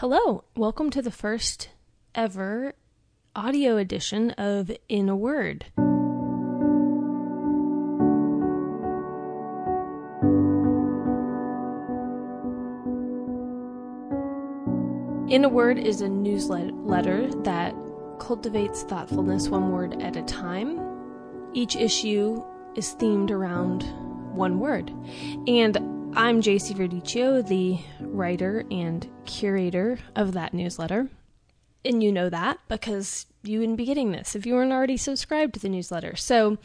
Hello, welcome to the first ever audio edition of In a Word. In a Word is a newsletter that cultivates thoughtfulness one word at a time. Each issue is themed around one word. And I'm Jacey Verdicchio, the writer and curator of that newsletter. And you know that because you wouldn't be getting this if you weren't already subscribed to the newsletter. So,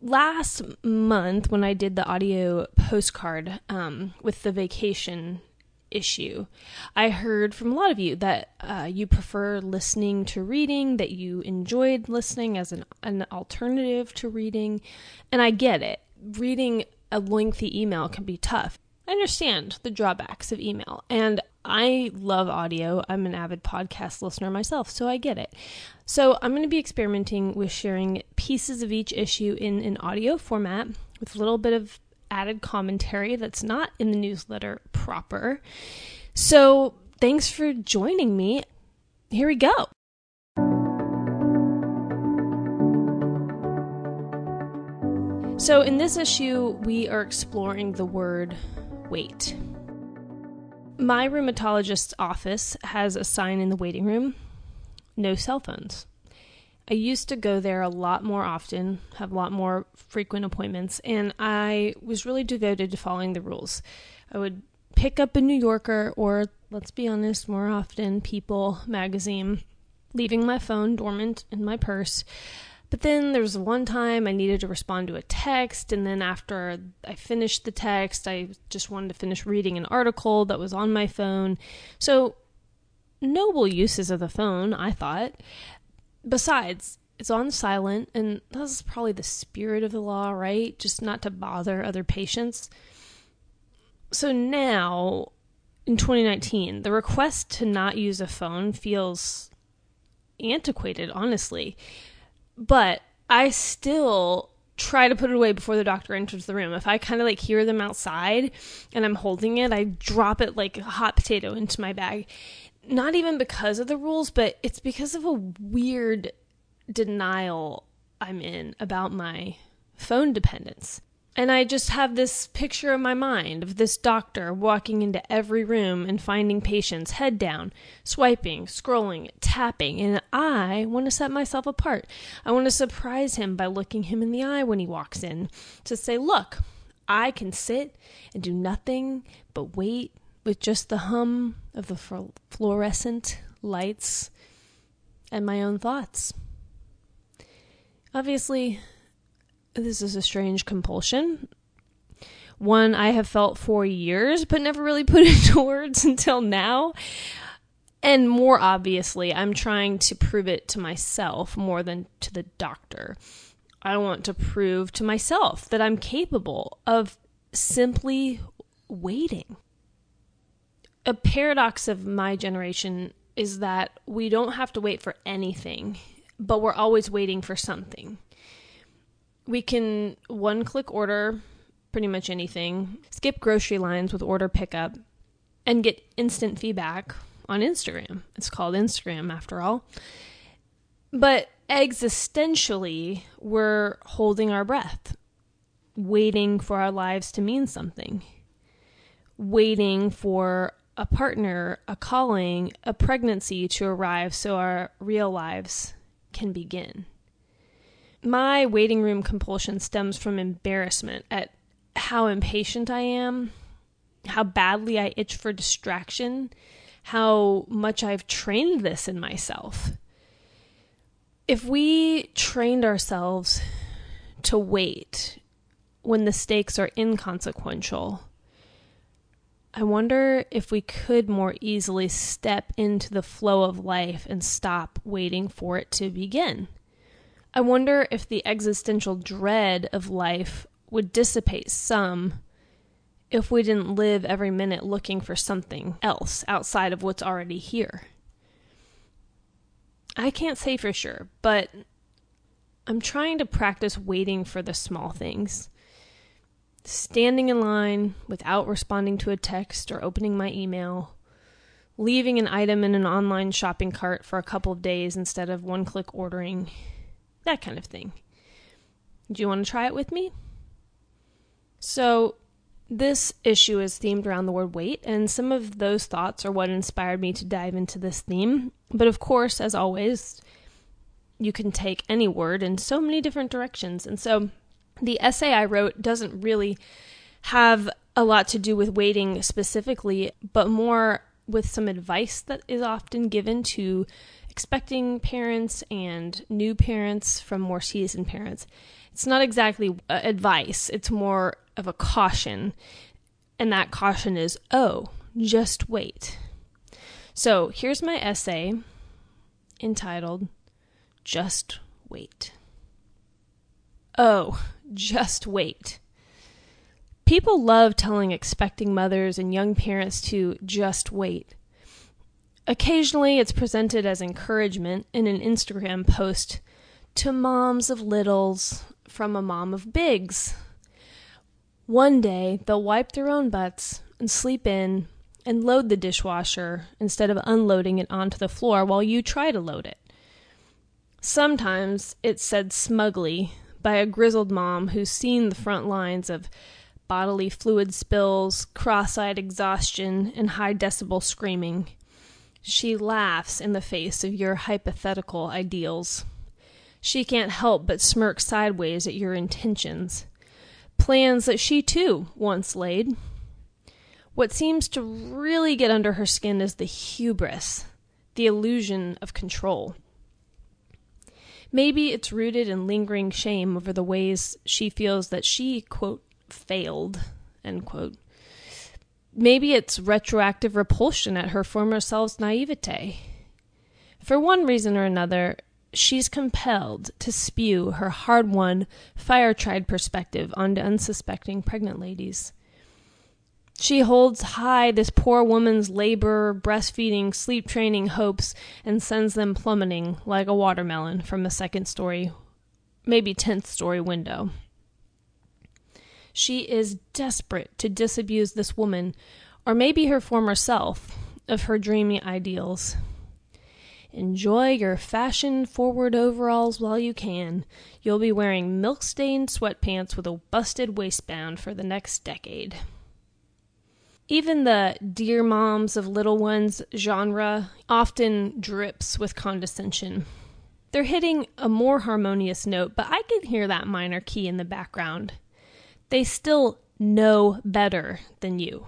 last month when I did the audio postcard um, with the vacation issue, I heard from a lot of you that uh, you prefer listening to reading, that you enjoyed listening as an, an alternative to reading. And I get it. Reading a lengthy email can be tough. I understand the drawbacks of email, and I love audio. I'm an avid podcast listener myself, so I get it. So, I'm going to be experimenting with sharing pieces of each issue in an audio format with a little bit of added commentary that's not in the newsletter proper. So, thanks for joining me. Here we go. So, in this issue, we are exploring the word wait. My rheumatologist's office has a sign in the waiting room no cell phones. I used to go there a lot more often, have a lot more frequent appointments, and I was really devoted to following the rules. I would pick up a New Yorker or, let's be honest, more often, People magazine, leaving my phone dormant in my purse. But then there was one time I needed to respond to a text, and then after I finished the text, I just wanted to finish reading an article that was on my phone. So, noble uses of the phone, I thought. Besides, it's on silent, and that's probably the spirit of the law, right? Just not to bother other patients. So now, in 2019, the request to not use a phone feels antiquated, honestly but I still try to put it away before the doctor enters the room. If I kind of like hear them outside and I'm holding it, I drop it like a hot potato into my bag. Not even because of the rules, but it's because of a weird denial I'm in about my phone dependence. And I just have this picture in my mind of this doctor walking into every room and finding patients head down, swiping, scrolling, tapping, and I want to set myself apart. I want to surprise him by looking him in the eye when he walks in to say, Look, I can sit and do nothing but wait with just the hum of the fluorescent lights and my own thoughts. Obviously, this is a strange compulsion. One I have felt for years, but never really put into words until now. And more obviously, I'm trying to prove it to myself more than to the doctor. I want to prove to myself that I'm capable of simply waiting. A paradox of my generation is that we don't have to wait for anything, but we're always waiting for something we can one click order pretty much anything, skip grocery lines with order pickup, and get instant feedback on Instagram. It's called Instagram after all. But existentially, we're holding our breath, waiting for our lives to mean something, waiting for a partner, a calling, a pregnancy to arrive so our real lives can begin my waiting room compulsion stems from embarrassment at how impatient I am, how badly I itch for distraction, how much I've trained this in myself. If we trained ourselves to wait when the stakes are inconsequential, I wonder if we could more easily step into the flow of life and stop waiting for it to begin. I wonder if the existential dread of life would dissipate some if we didn't live every minute looking for something else outside of what's already here. I can't say for sure, but I'm trying to practice waiting for the small things. Standing in line without responding to a text or opening my email, leaving an item in an online shopping cart for a couple of days instead of one click ordering, that kind of thing. Do you want to try it with me? So, this issue is themed around the word wait, and some of those thoughts are what inspired me to dive into this theme. But of course, as always, you can take any word in so many different directions. And so, the essay I wrote doesn't really have a lot to do with waiting specifically, but more with some advice that is often given to expecting parents and new parents from more seasoned parents. It's not exactly uh, advice, it's more of a caution. And that caution is oh, just wait. So here's my essay entitled Just Wait. Oh, just wait. People love telling expecting mothers and young parents to just wait. Occasionally, it's presented as encouragement in an Instagram post to moms of littles from a mom of bigs. One day, they'll wipe their own butts and sleep in and load the dishwasher instead of unloading it onto the floor while you try to load it. Sometimes it's said smugly by a grizzled mom who's seen the front lines of bodily fluid spills, cross eyed exhaustion, and high decibel screaming. She laughs in the face of your hypothetical ideals. She can't help but smirk sideways at your intentions, plans that she too once laid. What seems to really get under her skin is the hubris, the illusion of control. Maybe it's rooted in lingering shame over the ways she feels that she, quote, failed, end quote. Maybe it's retroactive repulsion at her former self's naivete. For one reason or another, she's compelled to spew her hard won, fire tried perspective onto unsuspecting pregnant ladies. She holds high this poor woman's labor, breastfeeding, sleep training hopes and sends them plummeting like a watermelon from a second story, maybe 10th story window. She is desperate to disabuse this woman, or maybe her former self, of her dreamy ideals. Enjoy your fashion forward overalls while you can. You'll be wearing milk stained sweatpants with a busted waistband for the next decade. Even the Dear Moms of Little Ones genre often drips with condescension. They're hitting a more harmonious note, but I can hear that minor key in the background they still know better than you.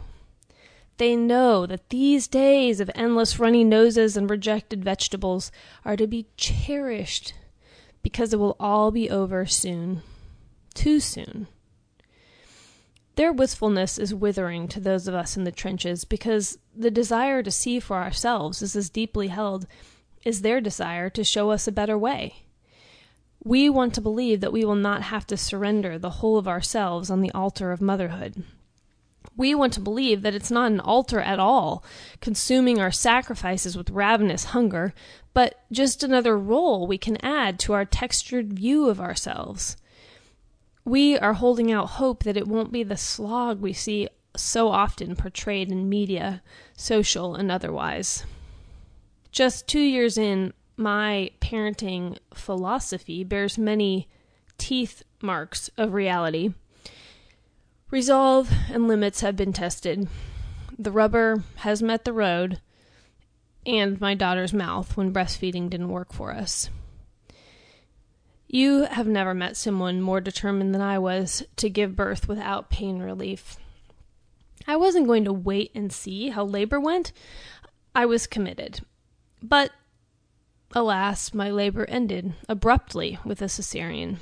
They know that these days of endless runny noses and rejected vegetables are to be cherished because it will all be over soon. Too soon. Their wistfulness is withering to those of us in the trenches because the desire to see for ourselves is as deeply held as their desire to show us a better way. We want to believe that we will not have to surrender the whole of ourselves on the altar of motherhood. We want to believe that it's not an altar at all, consuming our sacrifices with ravenous hunger, but just another role we can add to our textured view of ourselves. We are holding out hope that it won't be the slog we see so often portrayed in media, social and otherwise. Just two years in, my parenting philosophy bears many teeth marks of reality. Resolve and limits have been tested. The rubber has met the road, and my daughter's mouth when breastfeeding didn't work for us. You have never met someone more determined than I was to give birth without pain relief. I wasn't going to wait and see how labor went. I was committed. But Alas, my labor ended abruptly with a cesarean.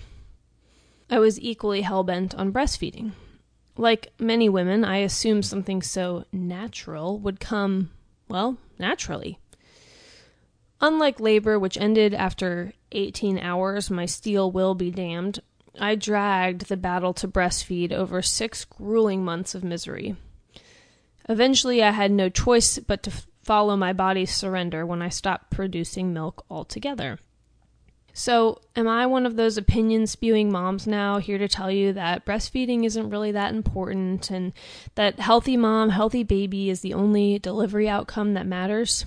I was equally hell bent on breastfeeding. Like many women, I assumed something so natural would come, well, naturally. Unlike labor, which ended after 18 hours, my steel will be damned, I dragged the battle to breastfeed over six grueling months of misery. Eventually, I had no choice but to follow my body's surrender when I stop producing milk altogether. So, am I one of those opinion spewing moms now here to tell you that breastfeeding isn't really that important and that healthy mom, healthy baby is the only delivery outcome that matters?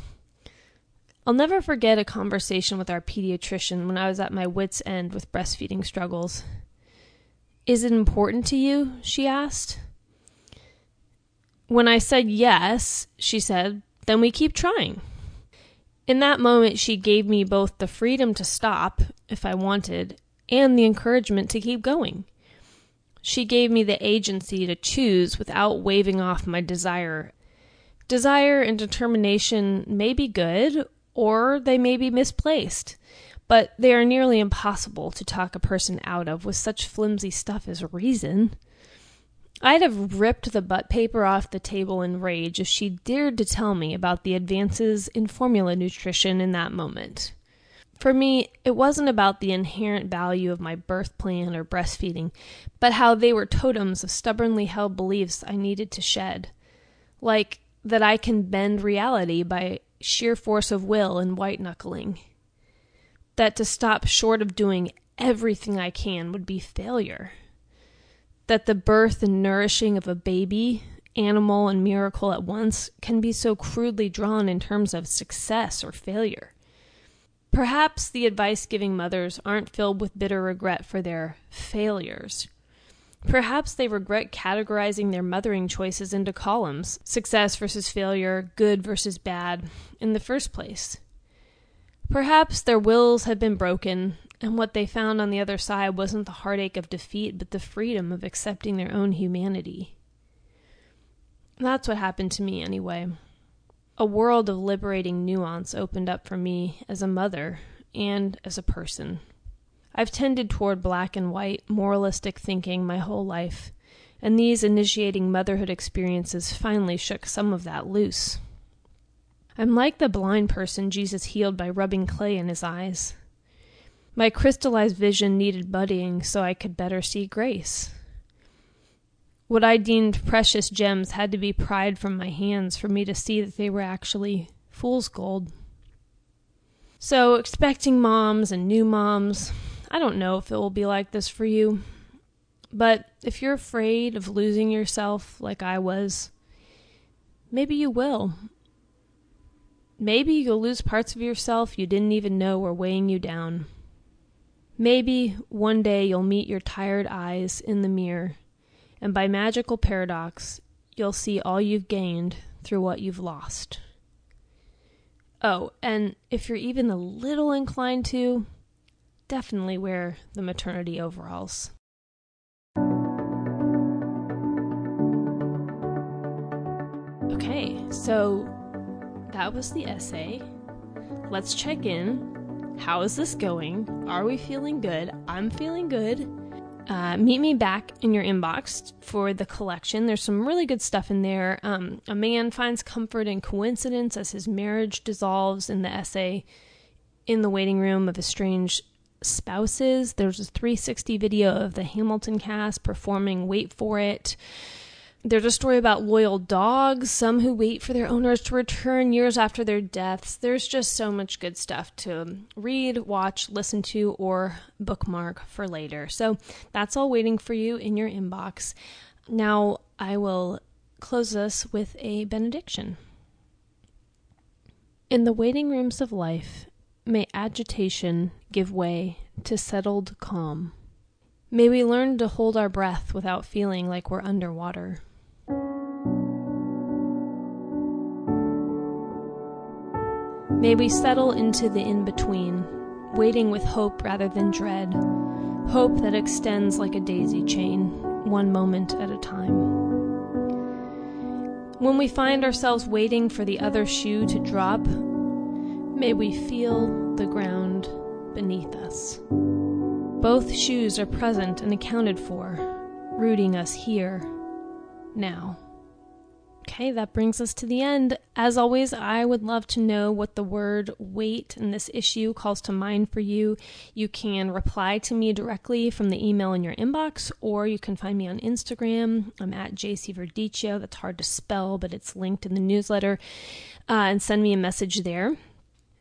I'll never forget a conversation with our pediatrician when I was at my wits' end with breastfeeding struggles. Is it important to you? she asked. When I said yes, she said, then we keep trying. In that moment, she gave me both the freedom to stop if I wanted and the encouragement to keep going. She gave me the agency to choose without waving off my desire. Desire and determination may be good or they may be misplaced, but they are nearly impossible to talk a person out of with such flimsy stuff as reason. I'd have ripped the butt paper off the table in rage if she dared to tell me about the advances in formula nutrition in that moment. For me, it wasn't about the inherent value of my birth plan or breastfeeding, but how they were totems of stubbornly held beliefs I needed to shed. Like that I can bend reality by sheer force of will and white knuckling. That to stop short of doing everything I can would be failure that the birth and nourishing of a baby, animal, and miracle at once can be so crudely drawn in terms of success or failure. Perhaps the advice giving mothers aren't filled with bitter regret for their failures. Perhaps they regret categorizing their mothering choices into columns success versus failure, good versus bad in the first place. Perhaps their wills have been broken and what they found on the other side wasn't the heartache of defeat, but the freedom of accepting their own humanity. That's what happened to me, anyway. A world of liberating nuance opened up for me as a mother and as a person. I've tended toward black and white, moralistic thinking my whole life, and these initiating motherhood experiences finally shook some of that loose. I'm like the blind person Jesus healed by rubbing clay in his eyes. My crystallized vision needed budding so I could better see grace. What I deemed precious gems had to be pried from my hands for me to see that they were actually fool's gold. So, expecting moms and new moms, I don't know if it will be like this for you. But if you're afraid of losing yourself like I was, maybe you will. Maybe you'll lose parts of yourself you didn't even know were weighing you down. Maybe one day you'll meet your tired eyes in the mirror, and by magical paradox, you'll see all you've gained through what you've lost. Oh, and if you're even a little inclined to, definitely wear the maternity overalls. Okay, so that was the essay. Let's check in how is this going? Are we feeling good? I'm feeling good. Uh, meet me back in your inbox for the collection. There's some really good stuff in there. Um, a man finds comfort in coincidence as his marriage dissolves in the essay in the waiting room of estranged spouses. There's a 360 video of the Hamilton cast performing Wait for It. There's a story about loyal dogs, some who wait for their owners to return years after their deaths. There's just so much good stuff to read, watch, listen to, or bookmark for later. So that's all waiting for you in your inbox. Now I will close us with a benediction. In the waiting rooms of life, may agitation give way to settled calm. May we learn to hold our breath without feeling like we're underwater. May we settle into the in between, waiting with hope rather than dread, hope that extends like a daisy chain, one moment at a time. When we find ourselves waiting for the other shoe to drop, may we feel the ground beneath us. Both shoes are present and accounted for, rooting us here, now. Okay, that brings us to the end. As always, I would love to know what the word wait in this issue calls to mind for you. You can reply to me directly from the email in your inbox, or you can find me on Instagram. I'm at jaceyverdicchio. That's hard to spell, but it's linked in the newsletter. Uh, and send me a message there.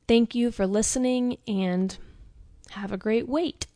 Thank you for listening, and Have a great wait.